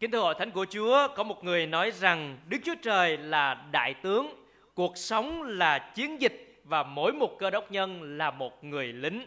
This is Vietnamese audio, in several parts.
Kính thưa hội thánh của Chúa, có một người nói rằng Đức Chúa Trời là đại tướng, cuộc sống là chiến dịch và mỗi một cơ đốc nhân là một người lính.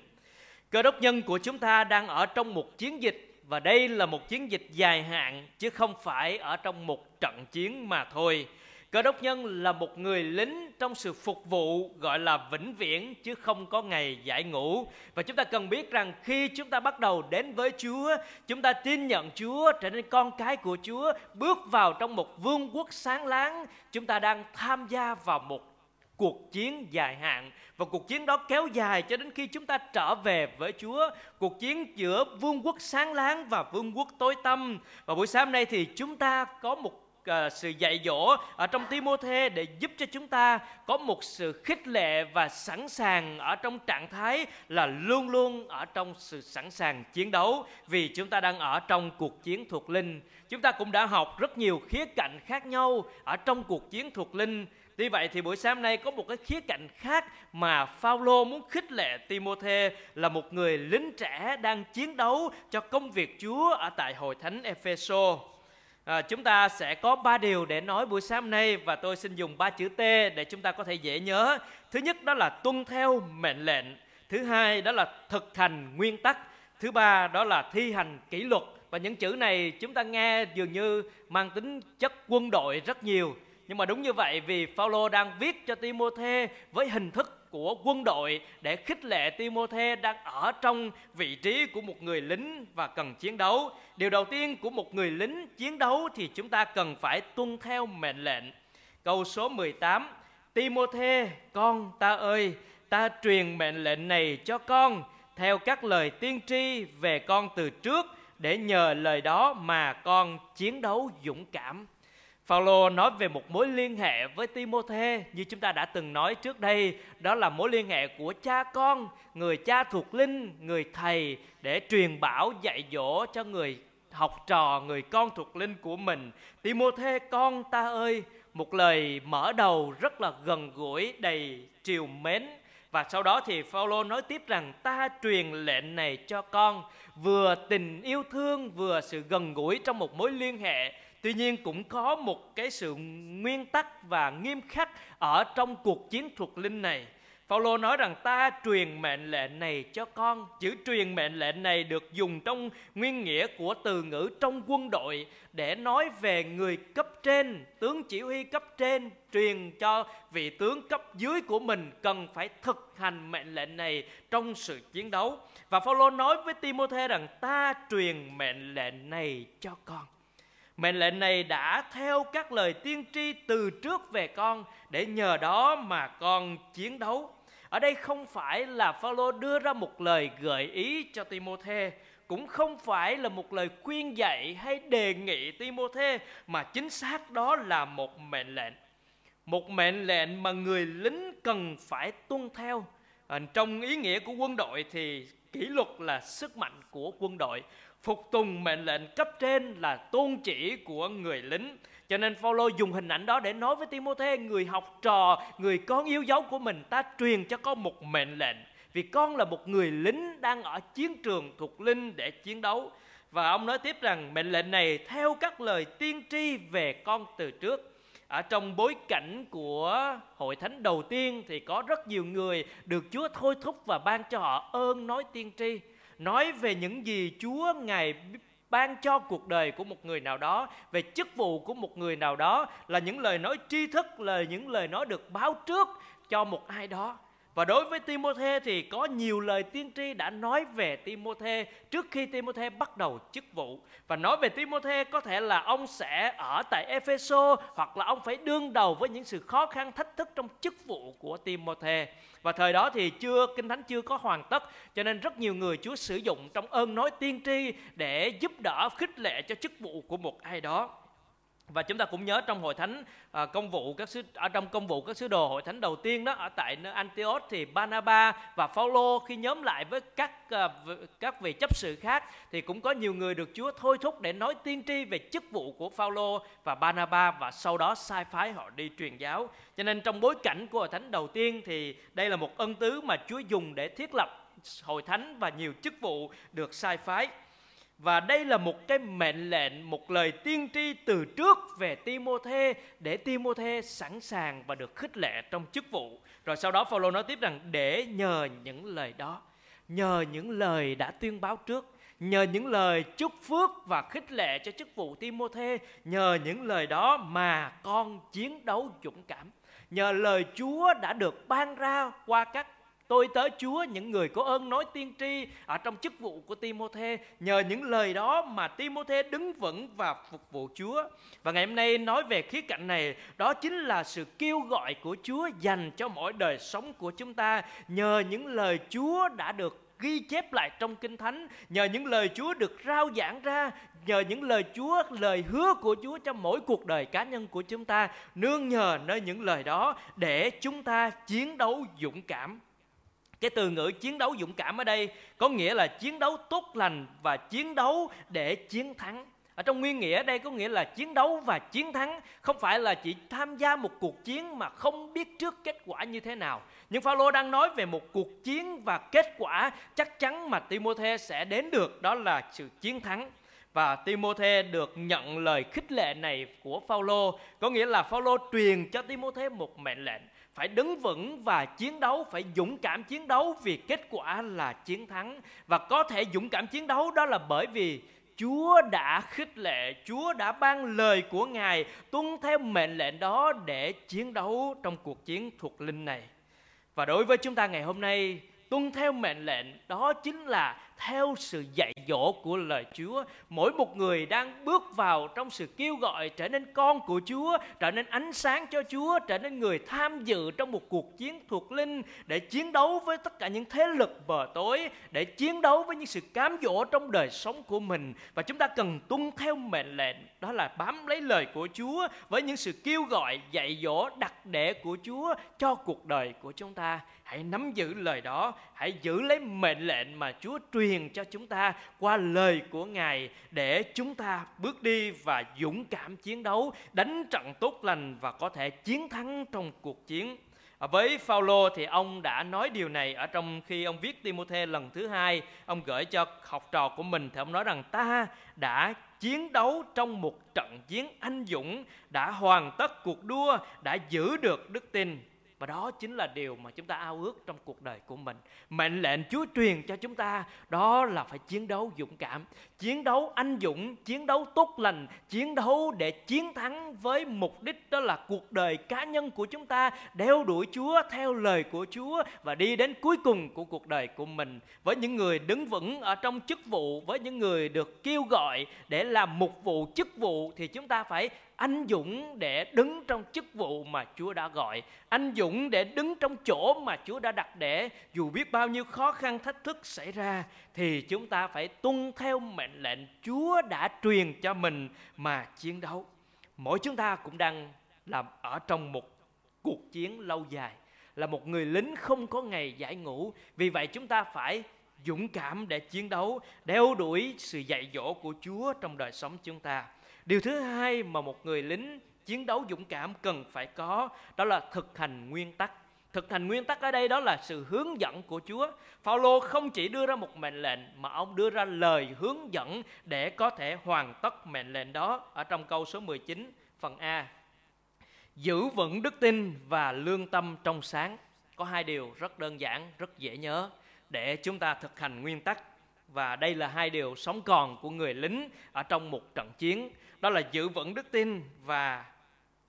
Cơ đốc nhân của chúng ta đang ở trong một chiến dịch và đây là một chiến dịch dài hạn chứ không phải ở trong một trận chiến mà thôi. Cơ đốc nhân là một người lính trong sự phục vụ gọi là vĩnh viễn chứ không có ngày giải ngũ. Và chúng ta cần biết rằng khi chúng ta bắt đầu đến với Chúa, chúng ta tin nhận Chúa trở nên con cái của Chúa, bước vào trong một vương quốc sáng láng, chúng ta đang tham gia vào một cuộc chiến dài hạn. Và cuộc chiến đó kéo dài cho đến khi chúng ta trở về với Chúa. Cuộc chiến giữa vương quốc sáng láng và vương quốc tối tăm. Và buổi sáng nay thì chúng ta có một uh, sự dạy dỗ ở trong Timôthê để giúp cho chúng ta có một sự khích lệ và sẵn sàng ở trong trạng thái là luôn luôn ở trong sự sẵn sàng chiến đấu vì chúng ta đang ở trong cuộc chiến thuộc linh. Chúng ta cũng đã học rất nhiều khía cạnh khác nhau ở trong cuộc chiến thuộc linh Tuy vậy thì buổi sáng nay có một cái khía cạnh khác mà Phaolô muốn khích lệ Timôthê là một người lính trẻ đang chiến đấu cho công việc Chúa ở tại hội thánh Ephesos. À, chúng ta sẽ có ba điều để nói buổi sáng nay và tôi xin dùng ba chữ T để chúng ta có thể dễ nhớ. Thứ nhất đó là tuân theo mệnh lệnh. Thứ hai đó là thực hành nguyên tắc. Thứ ba đó là thi hành kỷ luật. Và những chữ này chúng ta nghe dường như mang tính chất quân đội rất nhiều nhưng mà đúng như vậy vì Phaolô đang viết cho Timôthê với hình thức của quân đội để khích lệ Timôthê đang ở trong vị trí của một người lính và cần chiến đấu. Điều đầu tiên của một người lính chiến đấu thì chúng ta cần phải tuân theo mệnh lệnh. Câu số 18 Timôthê, con ta ơi, ta truyền mệnh lệnh này cho con theo các lời tiên tri về con từ trước để nhờ lời đó mà con chiến đấu dũng cảm. Phaolô nói về một mối liên hệ với Timôthê như chúng ta đã từng nói trước đây, đó là mối liên hệ của cha con, người cha thuộc linh, người thầy để truyền bảo dạy dỗ cho người học trò, người con thuộc linh của mình. Timôthê con ta ơi, một lời mở đầu rất là gần gũi, đầy triều mến. Và sau đó thì Phaolô nói tiếp rằng ta truyền lệnh này cho con vừa tình yêu thương vừa sự gần gũi trong một mối liên hệ tuy nhiên cũng có một cái sự nguyên tắc và nghiêm khắc ở trong cuộc chiến thuộc linh này Phaolô nói rằng ta truyền mệnh lệnh này cho con. Chữ truyền mệnh lệnh này được dùng trong nguyên nghĩa của từ ngữ trong quân đội để nói về người cấp trên, tướng chỉ huy cấp trên truyền cho vị tướng cấp dưới của mình cần phải thực hành mệnh lệnh này trong sự chiến đấu. Và Phaolô nói với Timôthê rằng ta truyền mệnh lệnh này cho con. Mệnh lệnh này đã theo các lời tiên tri từ trước về con để nhờ đó mà con chiến đấu. Ở đây không phải là Phaolô đưa ra một lời gợi ý cho Timôthê, cũng không phải là một lời khuyên dạy hay đề nghị Timôthê mà chính xác đó là một mệnh lệnh. Một mệnh lệnh mà người lính cần phải tuân theo. À, trong ý nghĩa của quân đội thì kỷ luật là sức mạnh của quân đội phục tùng mệnh lệnh cấp trên là tôn chỉ của người lính. Cho nên Phaolô dùng hình ảnh đó để nói với Timôthê, người học trò, người con yêu dấu của mình, ta truyền cho con một mệnh lệnh. Vì con là một người lính đang ở chiến trường thuộc linh để chiến đấu. Và ông nói tiếp rằng, mệnh lệnh này theo các lời tiên tri về con từ trước. Ở trong bối cảnh của hội thánh đầu tiên thì có rất nhiều người được Chúa thôi thúc và ban cho họ ơn nói tiên tri nói về những gì Chúa ngài ban cho cuộc đời của một người nào đó, về chức vụ của một người nào đó, là những lời nói tri thức, là những lời nói được báo trước cho một ai đó và đối với Timôthê thì có nhiều lời tiên tri đã nói về Timôthê trước khi Timôthê bắt đầu chức vụ. Và nói về Timôthê có thể là ông sẽ ở tại Epheso hoặc là ông phải đương đầu với những sự khó khăn, thách thức trong chức vụ của Timôthê. Và thời đó thì chưa, kinh thánh chưa có hoàn tất, cho nên rất nhiều người Chúa sử dụng trong ơn nói tiên tri để giúp đỡ, khích lệ cho chức vụ của một ai đó và chúng ta cũng nhớ trong hội thánh à, công vụ các sứ ở trong công vụ các sứ đồ hội thánh đầu tiên đó ở tại nơi Antioch thì Banaba và Phaolô khi nhóm lại với các à, các vị chấp sự khác thì cũng có nhiều người được Chúa thôi thúc để nói tiên tri về chức vụ của Phaolô và Banaba và sau đó sai phái họ đi truyền giáo. Cho nên trong bối cảnh của hội thánh đầu tiên thì đây là một ân tứ mà Chúa dùng để thiết lập hội thánh và nhiều chức vụ được sai phái và đây là một cái mệnh lệnh, một lời tiên tri từ trước về Timôthê để Timôthê sẵn sàng và được khích lệ trong chức vụ. Rồi sau đó Phaolô nói tiếp rằng để nhờ những lời đó, nhờ những lời đã tuyên báo trước, nhờ những lời chúc phước và khích lệ cho chức vụ Timôthê, nhờ những lời đó mà con chiến đấu dũng cảm. Nhờ lời Chúa đã được ban ra qua các tôi tới Chúa, những người có ơn nói tiên tri ở trong chức vụ của Timôthê. Nhờ những lời đó mà Timôthê đứng vững và phục vụ Chúa. Và ngày hôm nay nói về khía cạnh này, đó chính là sự kêu gọi của Chúa dành cho mỗi đời sống của chúng ta. Nhờ những lời Chúa đã được ghi chép lại trong kinh thánh, nhờ những lời Chúa được rao giảng ra, nhờ những lời Chúa, lời hứa của Chúa trong mỗi cuộc đời cá nhân của chúng ta. Nương nhờ nơi những lời đó để chúng ta chiến đấu dũng cảm cái từ ngữ chiến đấu dũng cảm ở đây có nghĩa là chiến đấu tốt lành và chiến đấu để chiến thắng. Ở trong nguyên nghĩa đây có nghĩa là chiến đấu và chiến thắng, không phải là chỉ tham gia một cuộc chiến mà không biết trước kết quả như thế nào. Nhưng Phaolô đang nói về một cuộc chiến và kết quả chắc chắn mà Timôthê sẽ đến được, đó là sự chiến thắng. Và Timôthê được nhận lời khích lệ này của Phaolô có nghĩa là Phaolô truyền cho Timôthê một mệnh lệnh phải đứng vững và chiến đấu phải dũng cảm chiến đấu vì kết quả là chiến thắng và có thể dũng cảm chiến đấu đó là bởi vì Chúa đã khích lệ, Chúa đã ban lời của Ngài tuân theo mệnh lệnh đó để chiến đấu trong cuộc chiến thuộc linh này. Và đối với chúng ta ngày hôm nay, tuân theo mệnh lệnh đó chính là theo sự dạy dỗ của lời Chúa. Mỗi một người đang bước vào trong sự kêu gọi trở nên con của Chúa, trở nên ánh sáng cho Chúa, trở nên người tham dự trong một cuộc chiến thuộc linh để chiến đấu với tất cả những thế lực bờ tối, để chiến đấu với những sự cám dỗ trong đời sống của mình. Và chúng ta cần tuân theo mệnh lệnh, đó là bám lấy lời của Chúa với những sự kêu gọi dạy dỗ đặc để của Chúa cho cuộc đời của chúng ta. Hãy nắm giữ lời đó, hãy giữ lấy mệnh lệnh mà Chúa truyền truyền cho chúng ta qua lời của Ngài để chúng ta bước đi và dũng cảm chiến đấu, đánh trận tốt lành và có thể chiến thắng trong cuộc chiến. À, với Phaolô thì ông đã nói điều này ở trong khi ông viết Timôthê lần thứ hai, ông gửi cho học trò của mình thì ông nói rằng ta đã chiến đấu trong một trận chiến anh dũng, đã hoàn tất cuộc đua, đã giữ được đức tin và đó chính là điều mà chúng ta ao ước trong cuộc đời của mình. Mệnh lệnh Chúa truyền cho chúng ta đó là phải chiến đấu dũng cảm, chiến đấu anh dũng, chiến đấu tốt lành, chiến đấu để chiến thắng với mục đích đó là cuộc đời cá nhân của chúng ta đeo đuổi Chúa theo lời của Chúa và đi đến cuối cùng của cuộc đời của mình. Với những người đứng vững ở trong chức vụ, với những người được kêu gọi để làm mục vụ chức vụ thì chúng ta phải anh dũng để đứng trong chức vụ mà Chúa đã gọi, anh dũng để đứng trong chỗ mà Chúa đã đặt để dù biết bao nhiêu khó khăn thách thức xảy ra thì chúng ta phải tuân theo mệnh lệnh Chúa đã truyền cho mình mà chiến đấu. Mỗi chúng ta cũng đang làm ở trong một cuộc chiến lâu dài, là một người lính không có ngày giải ngũ. Vì vậy chúng ta phải dũng cảm để chiến đấu, đeo đuổi sự dạy dỗ của Chúa trong đời sống chúng ta. Điều thứ hai mà một người lính chiến đấu dũng cảm cần phải có đó là thực hành nguyên tắc. Thực hành nguyên tắc ở đây đó là sự hướng dẫn của Chúa. Phaolô không chỉ đưa ra một mệnh lệnh mà ông đưa ra lời hướng dẫn để có thể hoàn tất mệnh lệnh đó ở trong câu số 19 phần A. Giữ vững đức tin và lương tâm trong sáng. Có hai điều rất đơn giản, rất dễ nhớ để chúng ta thực hành nguyên tắc và đây là hai điều sống còn của người lính ở trong một trận chiến. Đó là giữ vững đức tin và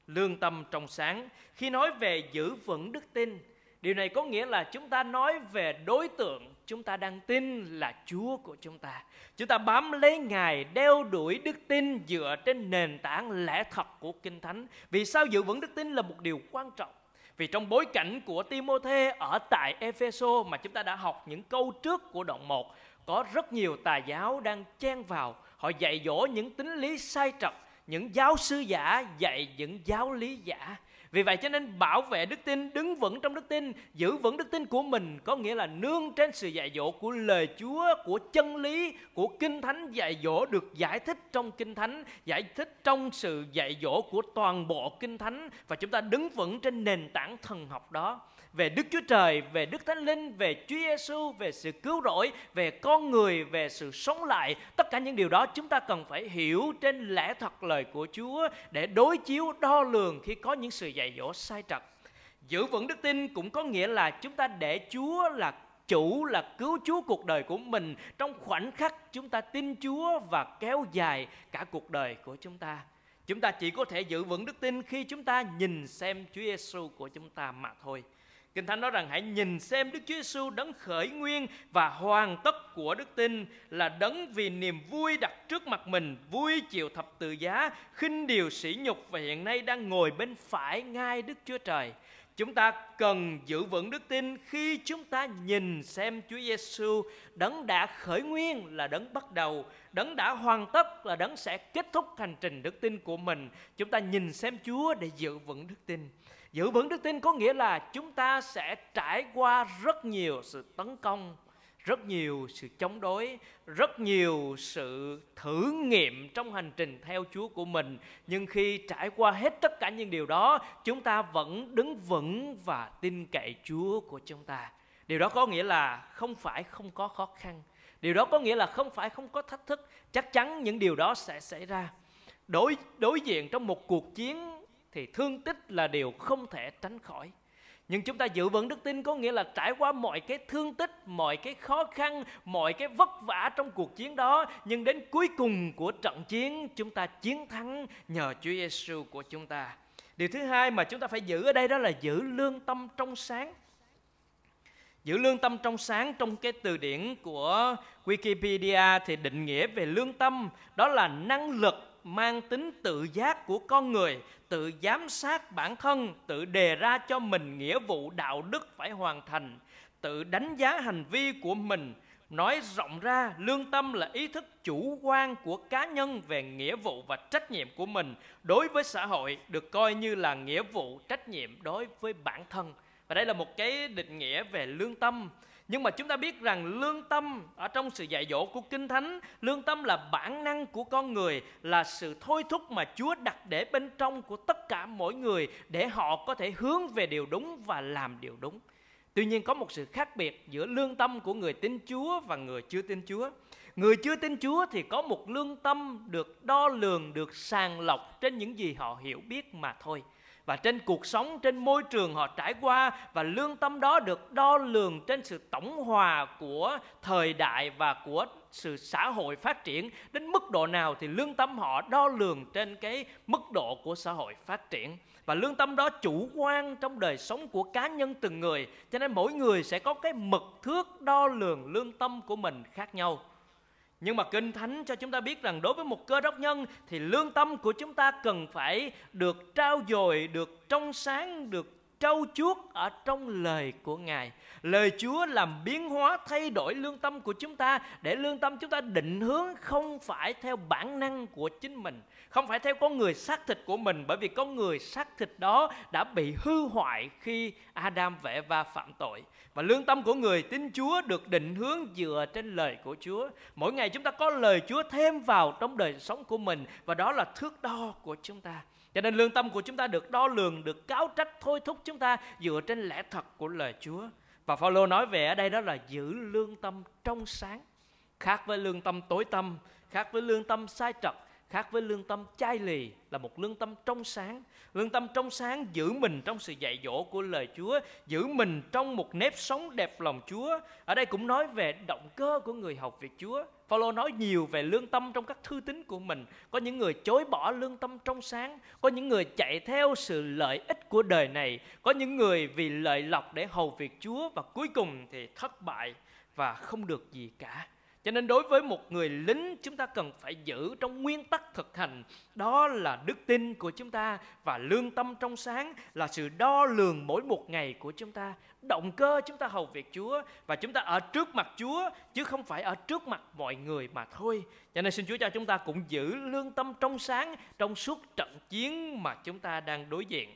lương tâm trong sáng. Khi nói về giữ vững đức tin, điều này có nghĩa là chúng ta nói về đối tượng chúng ta đang tin là chúa của chúng ta. Chúng ta bám lấy ngài, đeo đuổi đức tin dựa trên nền tảng lẽ thật của kinh thánh. Vì sao giữ vững đức tin là một điều quan trọng? Vì trong bối cảnh của Timôthê ở tại Epheso mà chúng ta đã học những câu trước của đoạn 1 có rất nhiều tà giáo đang chen vào. Họ dạy dỗ những tính lý sai trật, những giáo sư giả dạy những giáo lý giả. Vì vậy cho nên bảo vệ đức tin, đứng vững trong đức tin, giữ vững đức tin của mình có nghĩa là nương trên sự dạy dỗ của lời chúa, của chân lý, của kinh thánh dạy dỗ được giải thích trong kinh thánh, giải thích trong sự dạy dỗ của toàn bộ kinh thánh. Và chúng ta đứng vững trên nền tảng thần học đó về Đức Chúa Trời, về Đức Thánh Linh, về Chúa Giêsu, về sự cứu rỗi, về con người, về sự sống lại. Tất cả những điều đó chúng ta cần phải hiểu trên lẽ thật lời của Chúa để đối chiếu đo lường khi có những sự dạy dỗ sai trật. Giữ vững đức tin cũng có nghĩa là chúng ta để Chúa là chủ là cứu Chúa cuộc đời của mình trong khoảnh khắc chúng ta tin Chúa và kéo dài cả cuộc đời của chúng ta. Chúng ta chỉ có thể giữ vững đức tin khi chúng ta nhìn xem Chúa Giêsu của chúng ta mà thôi. Kinh Thánh nói rằng hãy nhìn xem Đức Chúa Giêsu đấng khởi nguyên và hoàn tất của đức tin là đấng vì niềm vui đặt trước mặt mình, vui chịu thập tự giá, khinh điều sỉ nhục và hiện nay đang ngồi bên phải ngai Đức Chúa Trời. Chúng ta cần giữ vững đức tin khi chúng ta nhìn xem Chúa Giêsu đấng đã khởi nguyên là đấng bắt đầu, đấng đã hoàn tất là đấng sẽ kết thúc hành trình đức tin của mình. Chúng ta nhìn xem Chúa để giữ vững đức tin. Giữ vững đức tin có nghĩa là chúng ta sẽ trải qua rất nhiều sự tấn công, rất nhiều sự chống đối, rất nhiều sự thử nghiệm trong hành trình theo Chúa của mình. Nhưng khi trải qua hết tất cả những điều đó, chúng ta vẫn đứng vững và tin cậy Chúa của chúng ta. Điều đó có nghĩa là không phải không có khó khăn. Điều đó có nghĩa là không phải không có thách thức. Chắc chắn những điều đó sẽ xảy ra. Đối đối diện trong một cuộc chiến thì thương tích là điều không thể tránh khỏi. Nhưng chúng ta giữ vững đức tin có nghĩa là trải qua mọi cái thương tích, mọi cái khó khăn, mọi cái vất vả trong cuộc chiến đó, nhưng đến cuối cùng của trận chiến, chúng ta chiến thắng nhờ Chúa Giêsu của chúng ta. Điều thứ hai mà chúng ta phải giữ ở đây đó là giữ lương tâm trong sáng. Giữ lương tâm trong sáng trong cái từ điển của Wikipedia thì định nghĩa về lương tâm, đó là năng lực mang tính tự giác của con người, tự giám sát bản thân, tự đề ra cho mình nghĩa vụ đạo đức phải hoàn thành, tự đánh giá hành vi của mình. Nói rộng ra, lương tâm là ý thức chủ quan của cá nhân về nghĩa vụ và trách nhiệm của mình. Đối với xã hội, được coi như là nghĩa vụ trách nhiệm đối với bản thân. Và đây là một cái định nghĩa về lương tâm nhưng mà chúng ta biết rằng lương tâm ở trong sự dạy dỗ của Kinh Thánh, lương tâm là bản năng của con người, là sự thôi thúc mà Chúa đặt để bên trong của tất cả mỗi người để họ có thể hướng về điều đúng và làm điều đúng. Tuy nhiên có một sự khác biệt giữa lương tâm của người tin Chúa và người chưa tin Chúa. Người chưa tin Chúa thì có một lương tâm được đo lường, được sàng lọc trên những gì họ hiểu biết mà thôi và trên cuộc sống, trên môi trường họ trải qua, và lương tâm đó được đo lường trên sự tổng hòa của thời đại và của sự xã hội phát triển. Đến mức độ nào thì lương tâm họ đo lường trên cái mức độ của xã hội phát triển. Và lương tâm đó chủ quan trong đời sống của cá nhân từng người. Cho nên mỗi người sẽ có cái mực thước đo lường lương tâm của mình khác nhau nhưng mà Kinh Thánh cho chúng ta biết rằng đối với một cơ đốc nhân thì lương tâm của chúng ta cần phải được trao dồi, được trong sáng, được trau chuốt ở trong lời của Ngài. Lời Chúa làm biến hóa thay đổi lương tâm của chúng ta để lương tâm chúng ta định hướng không phải theo bản năng của chính mình, không phải theo con người xác thịt của mình bởi vì con người xác thịt đó đã bị hư hoại khi Adam vẽ và phạm tội. Và lương tâm của người tin Chúa được định hướng dựa trên lời của Chúa. Mỗi ngày chúng ta có lời Chúa thêm vào trong đời sống của mình và đó là thước đo của chúng ta. Cho nên lương tâm của chúng ta được đo lường, được cáo trách thôi thúc chúng ta dựa trên lẽ thật của lời Chúa. Và Phaolô nói về ở đây đó là giữ lương tâm trong sáng, khác với lương tâm tối tâm, khác với lương tâm sai trật, khác với lương tâm chai lì, là một lương tâm trong sáng. Lương tâm trong sáng giữ mình trong sự dạy dỗ của lời Chúa, giữ mình trong một nếp sống đẹp lòng Chúa. Ở đây cũng nói về động cơ của người học việc Chúa. Phaolô nói nhiều về lương tâm trong các thư tín của mình. Có những người chối bỏ lương tâm trong sáng, có những người chạy theo sự lợi ích của đời này, có những người vì lợi lộc để hầu việc Chúa và cuối cùng thì thất bại và không được gì cả cho nên đối với một người lính, chúng ta cần phải giữ trong nguyên tắc thực hành đó là đức tin của chúng ta và lương tâm trong sáng là sự đo lường mỗi một ngày của chúng ta động cơ chúng ta hầu việc Chúa và chúng ta ở trước mặt Chúa, chứ không phải ở trước mặt mọi người mà thôi. Cho nên xin Chúa cho chúng ta cũng giữ lương tâm trong sáng trong suốt trận chiến mà chúng ta đang đối diện.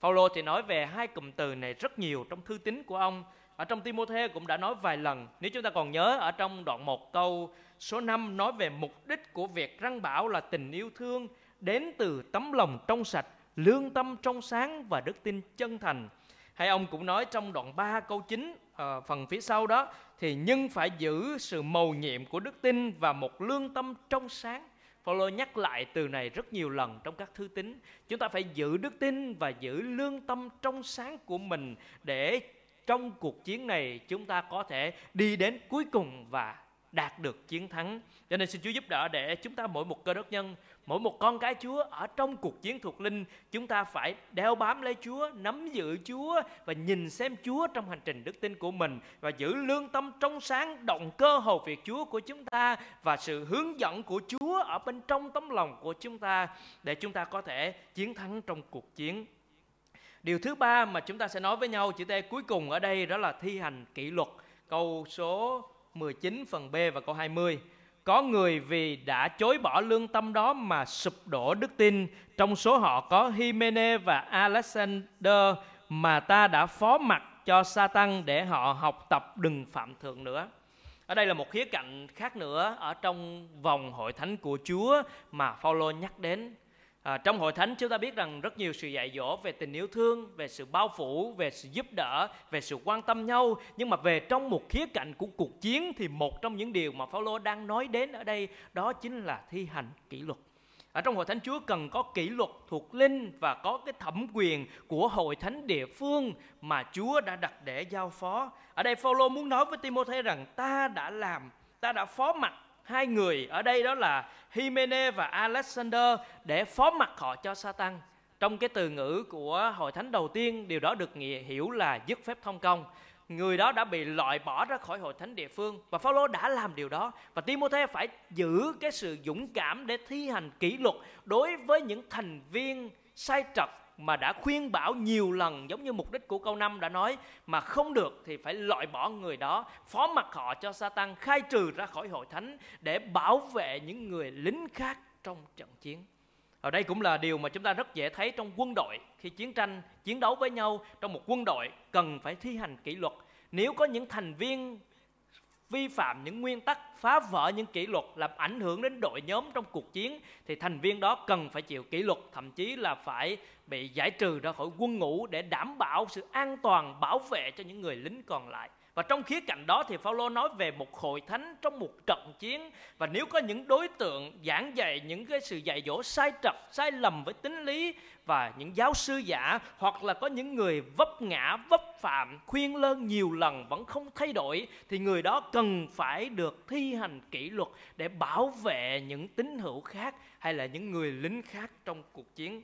Phaolô thì nói về hai cụm từ này rất nhiều trong thư tín của ông ở trong Timothée cũng đã nói vài lần Nếu chúng ta còn nhớ ở trong đoạn một câu số 5 Nói về mục đích của việc răng bảo là tình yêu thương Đến từ tấm lòng trong sạch Lương tâm trong sáng và đức tin chân thành hay ông cũng nói trong đoạn 3 câu 9 à, ờ, phần phía sau đó thì nhưng phải giữ sự mầu nhiệm của đức tin và một lương tâm trong sáng Phaolô nhắc lại từ này rất nhiều lần trong các thư tín. Chúng ta phải giữ đức tin và giữ lương tâm trong sáng của mình để trong cuộc chiến này chúng ta có thể đi đến cuối cùng và đạt được chiến thắng. Cho nên xin Chúa giúp đỡ để chúng ta mỗi một cơ đốc nhân, mỗi một con cái Chúa ở trong cuộc chiến thuộc linh, chúng ta phải đeo bám lấy Chúa, nắm giữ Chúa và nhìn xem Chúa trong hành trình đức tin của mình và giữ lương tâm trong sáng, động cơ hầu việc Chúa của chúng ta và sự hướng dẫn của Chúa ở bên trong tấm lòng của chúng ta để chúng ta có thể chiến thắng trong cuộc chiến Điều thứ ba mà chúng ta sẽ nói với nhau, chữ T cuối cùng ở đây đó là thi hành kỷ luật. Câu số 19 phần B và câu 20. Có người vì đã chối bỏ lương tâm đó mà sụp đổ đức tin. Trong số họ có Himene và Alexander mà ta đã phó mặt cho Satan để họ học tập, đừng phạm thượng nữa. Ở đây là một khía cạnh khác nữa ở trong vòng hội thánh của Chúa mà Phaolô nhắc đến À, trong hội thánh chúng ta biết rằng rất nhiều sự dạy dỗ về tình yêu thương, về sự bao phủ, về sự giúp đỡ, về sự quan tâm nhau. Nhưng mà về trong một khía cạnh của cuộc chiến thì một trong những điều mà Phaolô đang nói đến ở đây đó chính là thi hành kỷ luật. Ở trong hội thánh Chúa cần có kỷ luật thuộc linh và có cái thẩm quyền của hội thánh địa phương mà Chúa đã đặt để giao phó. Ở đây Phaolô muốn nói với Timôthê rằng ta đã làm, ta đã phó mặt hai người ở đây đó là Himene và Alexander để phó mặt họ cho Satan. Trong cái từ ngữ của hội thánh đầu tiên, điều đó được nghĩa hiểu là dứt phép thông công. Người đó đã bị loại bỏ ra khỏi hội thánh địa phương và Phaolô đã làm điều đó và Timôthê phải giữ cái sự dũng cảm để thi hành kỷ luật đối với những thành viên sai trật mà đã khuyên bảo nhiều lần giống như mục đích của câu 5 đã nói mà không được thì phải loại bỏ người đó, phó mặc họ cho Satan khai trừ ra khỏi hội thánh để bảo vệ những người lính khác trong trận chiến. Ở đây cũng là điều mà chúng ta rất dễ thấy trong quân đội khi chiến tranh, chiến đấu với nhau trong một quân đội cần phải thi hành kỷ luật. Nếu có những thành viên vi phạm những nguyên tắc, phá vỡ những kỷ luật làm ảnh hưởng đến đội nhóm trong cuộc chiến thì thành viên đó cần phải chịu kỷ luật, thậm chí là phải bị giải trừ ra khỏi quân ngũ để đảm bảo sự an toàn, bảo vệ cho những người lính còn lại. Và trong khía cạnh đó thì Phaolô nói về một hội thánh trong một trận chiến và nếu có những đối tượng giảng dạy những cái sự dạy dỗ sai trật, sai lầm với tính lý và những giáo sư giả hoặc là có những người vấp ngã, vấp phạm, khuyên lơn nhiều lần vẫn không thay đổi thì người đó cần phải được thi hành kỷ luật để bảo vệ những tín hữu khác hay là những người lính khác trong cuộc chiến.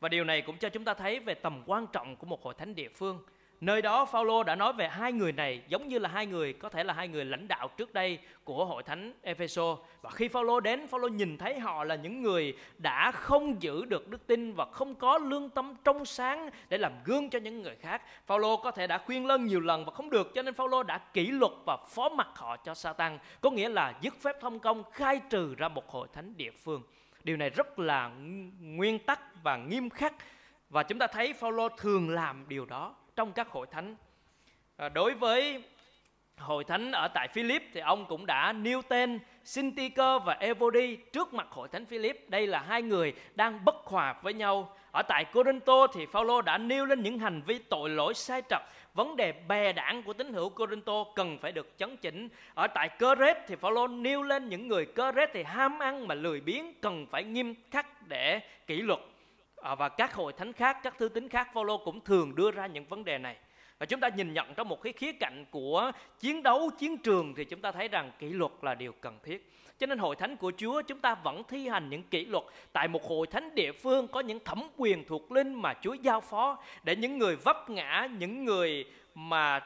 Và điều này cũng cho chúng ta thấy về tầm quan trọng của một hội thánh địa phương Nơi đó Phaolô đã nói về hai người này giống như là hai người có thể là hai người lãnh đạo trước đây của hội thánh Epheso và khi Phaolô đến Phaolô nhìn thấy họ là những người đã không giữ được đức tin và không có lương tâm trong sáng để làm gương cho những người khác. Phaolô có thể đã khuyên lân nhiều lần và không được cho nên Phaolô đã kỷ luật và phó mặc họ cho Satan, có nghĩa là dứt phép thông công khai trừ ra một hội thánh địa phương. Điều này rất là nguyên tắc và nghiêm khắc và chúng ta thấy Phaolô thường làm điều đó trong các hội thánh. À, đối với hội thánh ở tại Philip thì ông cũng đã nêu tên Syntyche và Evody trước mặt hội thánh Philip. Đây là hai người đang bất hòa với nhau. Ở tại Corinto thì Phaolô đã nêu lên những hành vi tội lỗi sai trật, vấn đề bè đảng của tín hữu Corinto cần phải được chấn chỉnh. Ở tại Coret thì Phaolô nêu lên những người Coret thì ham ăn mà lười biếng cần phải nghiêm khắc để kỷ luật À, và các hội thánh khác, các thư tín khác Phaolô cũng thường đưa ra những vấn đề này. Và chúng ta nhìn nhận trong một cái khía cạnh của chiến đấu, chiến trường thì chúng ta thấy rằng kỷ luật là điều cần thiết. Cho nên hội thánh của Chúa chúng ta vẫn thi hành những kỷ luật tại một hội thánh địa phương có những thẩm quyền thuộc linh mà Chúa giao phó để những người vấp ngã, những người mà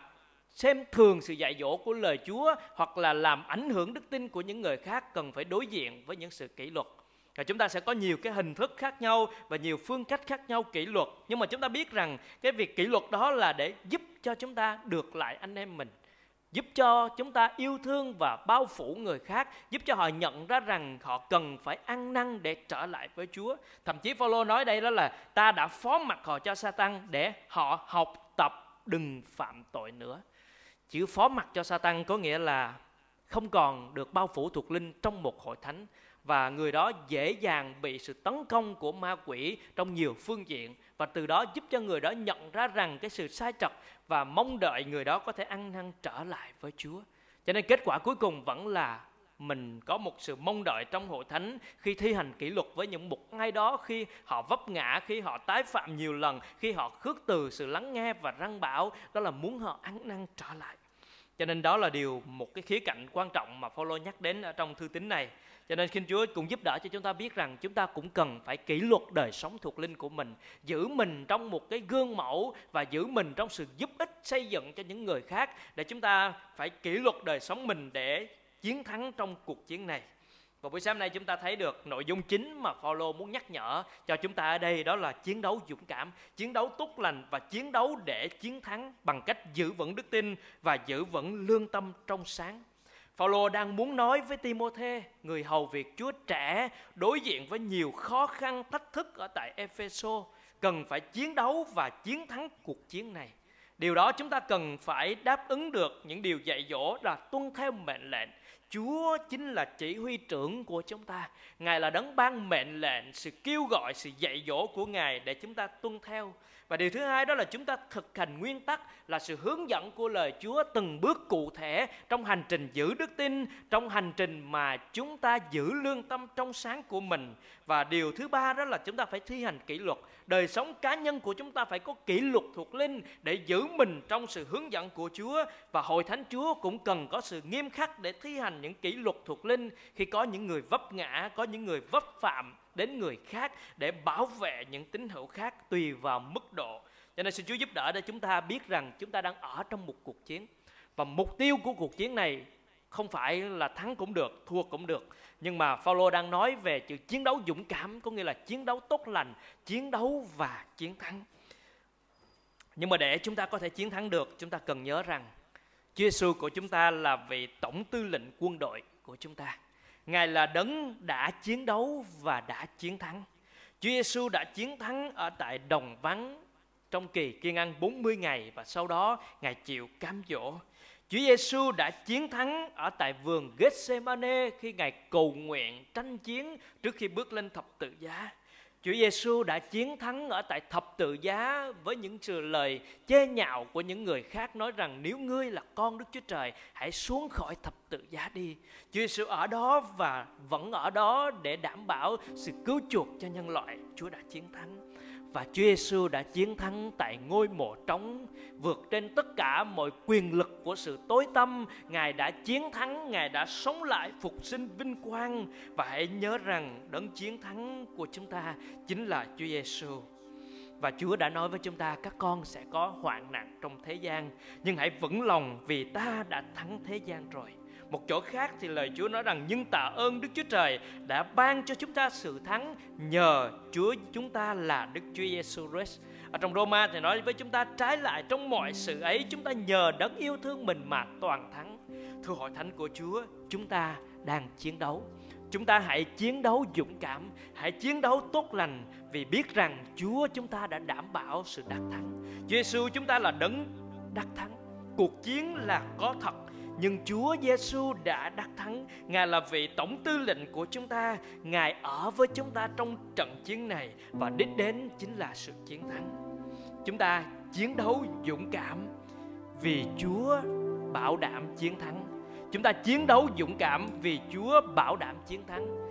xem thường sự dạy dỗ của lời Chúa hoặc là làm ảnh hưởng đức tin của những người khác cần phải đối diện với những sự kỷ luật và chúng ta sẽ có nhiều cái hình thức khác nhau và nhiều phương cách khác nhau kỷ luật. Nhưng mà chúng ta biết rằng cái việc kỷ luật đó là để giúp cho chúng ta được lại anh em mình. Giúp cho chúng ta yêu thương và bao phủ người khác, giúp cho họ nhận ra rằng họ cần phải ăn năn để trở lại với Chúa. Thậm chí Phaolô nói đây đó là ta đã phó mặc họ cho Satan để họ học tập đừng phạm tội nữa. Chữ phó mặc cho Satan có nghĩa là không còn được bao phủ thuộc linh trong một hội thánh và người đó dễ dàng bị sự tấn công của ma quỷ trong nhiều phương diện và từ đó giúp cho người đó nhận ra rằng cái sự sai trật và mong đợi người đó có thể ăn năn trở lại với Chúa. Cho nên kết quả cuối cùng vẫn là mình có một sự mong đợi trong hội thánh khi thi hành kỷ luật với những mục ai đó khi họ vấp ngã, khi họ tái phạm nhiều lần, khi họ khước từ sự lắng nghe và răng bảo, đó là muốn họ ăn năn trở lại cho nên đó là điều một cái khía cạnh quan trọng mà Phaolô nhắc đến ở trong thư tín này cho nên xin Chúa cũng giúp đỡ cho chúng ta biết rằng chúng ta cũng cần phải kỷ luật đời sống thuộc linh của mình, giữ mình trong một cái gương mẫu và giữ mình trong sự giúp ích xây dựng cho những người khác để chúng ta phải kỷ luật đời sống mình để chiến thắng trong cuộc chiến này. Và buổi sáng nay chúng ta thấy được nội dung chính mà Phaolô muốn nhắc nhở cho chúng ta ở đây đó là chiến đấu dũng cảm, chiến đấu tốt lành và chiến đấu để chiến thắng bằng cách giữ vững đức tin và giữ vững lương tâm trong sáng. Phaolô đang muốn nói với Timôthê, người hầu việc Chúa trẻ đối diện với nhiều khó khăn thách thức ở tại Epheso, cần phải chiến đấu và chiến thắng cuộc chiến này. Điều đó chúng ta cần phải đáp ứng được những điều dạy dỗ là tuân theo mệnh lệnh. Chúa chính là chỉ huy trưởng của chúng ta. Ngài là đấng ban mệnh lệnh, sự kêu gọi, sự dạy dỗ của Ngài để chúng ta tuân theo. Và điều thứ hai đó là chúng ta thực hành nguyên tắc là sự hướng dẫn của lời Chúa từng bước cụ thể trong hành trình giữ đức tin, trong hành trình mà chúng ta giữ lương tâm trong sáng của mình. Và điều thứ ba đó là chúng ta phải thi hành kỷ luật. Đời sống cá nhân của chúng ta phải có kỷ luật thuộc linh để giữ mình trong sự hướng dẫn của Chúa và hội thánh Chúa cũng cần có sự nghiêm khắc để thi hành những kỷ luật thuộc linh khi có những người vấp ngã, có những người vấp phạm đến người khác để bảo vệ những tín hữu khác tùy vào mức độ. Cho nên xin Chúa giúp đỡ để chúng ta biết rằng chúng ta đang ở trong một cuộc chiến. Và mục tiêu của cuộc chiến này không phải là thắng cũng được, thua cũng được. Nhưng mà Phaolô đang nói về chữ chiến đấu dũng cảm có nghĩa là chiến đấu tốt lành, chiến đấu và chiến thắng. Nhưng mà để chúng ta có thể chiến thắng được, chúng ta cần nhớ rằng Chúa Giêsu của chúng ta là vị tổng tư lệnh quân đội của chúng ta. Ngài là đấng đã chiến đấu và đã chiến thắng. Chúa Giêsu đã chiến thắng ở tại đồng vắng trong kỳ kiên ăn 40 ngày và sau đó Ngài chịu cám dỗ. Chúa Giêsu đã chiến thắng ở tại vườn Gethsemane khi Ngài cầu nguyện tranh chiến trước khi bước lên thập tự giá. Chúa Giêsu đã chiến thắng ở tại thập tự giá với những sự lời chê nhạo của những người khác nói rằng nếu ngươi là con Đức Chúa Trời, hãy xuống khỏi thập tự giá đi. Chúa Giêsu ở đó và vẫn ở đó để đảm bảo sự cứu chuộc cho nhân loại. Chúa đã chiến thắng và Chúa Giêsu đã chiến thắng tại ngôi mộ trống, vượt trên tất cả mọi quyền lực của sự tối tâm ngài đã chiến thắng, ngài đã sống lại phục sinh vinh quang. Và hãy nhớ rằng đấng chiến thắng của chúng ta chính là Chúa Giêsu và Chúa đã nói với chúng ta, các con sẽ có hoạn nạn trong thế gian, nhưng hãy vững lòng vì ta đã thắng thế gian rồi một chỗ khác thì lời Chúa nói rằng nhưng tạ ơn Đức Chúa Trời đã ban cho chúng ta sự thắng nhờ Chúa chúng ta là Đức Chúa Giêsu Christ. Ở trong Roma thì nói với chúng ta trái lại trong mọi sự ấy chúng ta nhờ đấng yêu thương mình mà toàn thắng. Thưa hội thánh của Chúa, chúng ta đang chiến đấu. Chúng ta hãy chiến đấu dũng cảm, hãy chiến đấu tốt lành vì biết rằng Chúa chúng ta đã đảm bảo sự đắc thắng. Giêsu chúng ta là đấng đắc thắng. Cuộc chiến là có thật nhưng Chúa Giêsu đã đắc thắng. Ngài là vị tổng tư lệnh của chúng ta. Ngài ở với chúng ta trong trận chiến này và đích đến chính là sự chiến thắng. Chúng ta chiến đấu dũng cảm vì Chúa bảo đảm chiến thắng. Chúng ta chiến đấu dũng cảm vì Chúa bảo đảm chiến thắng.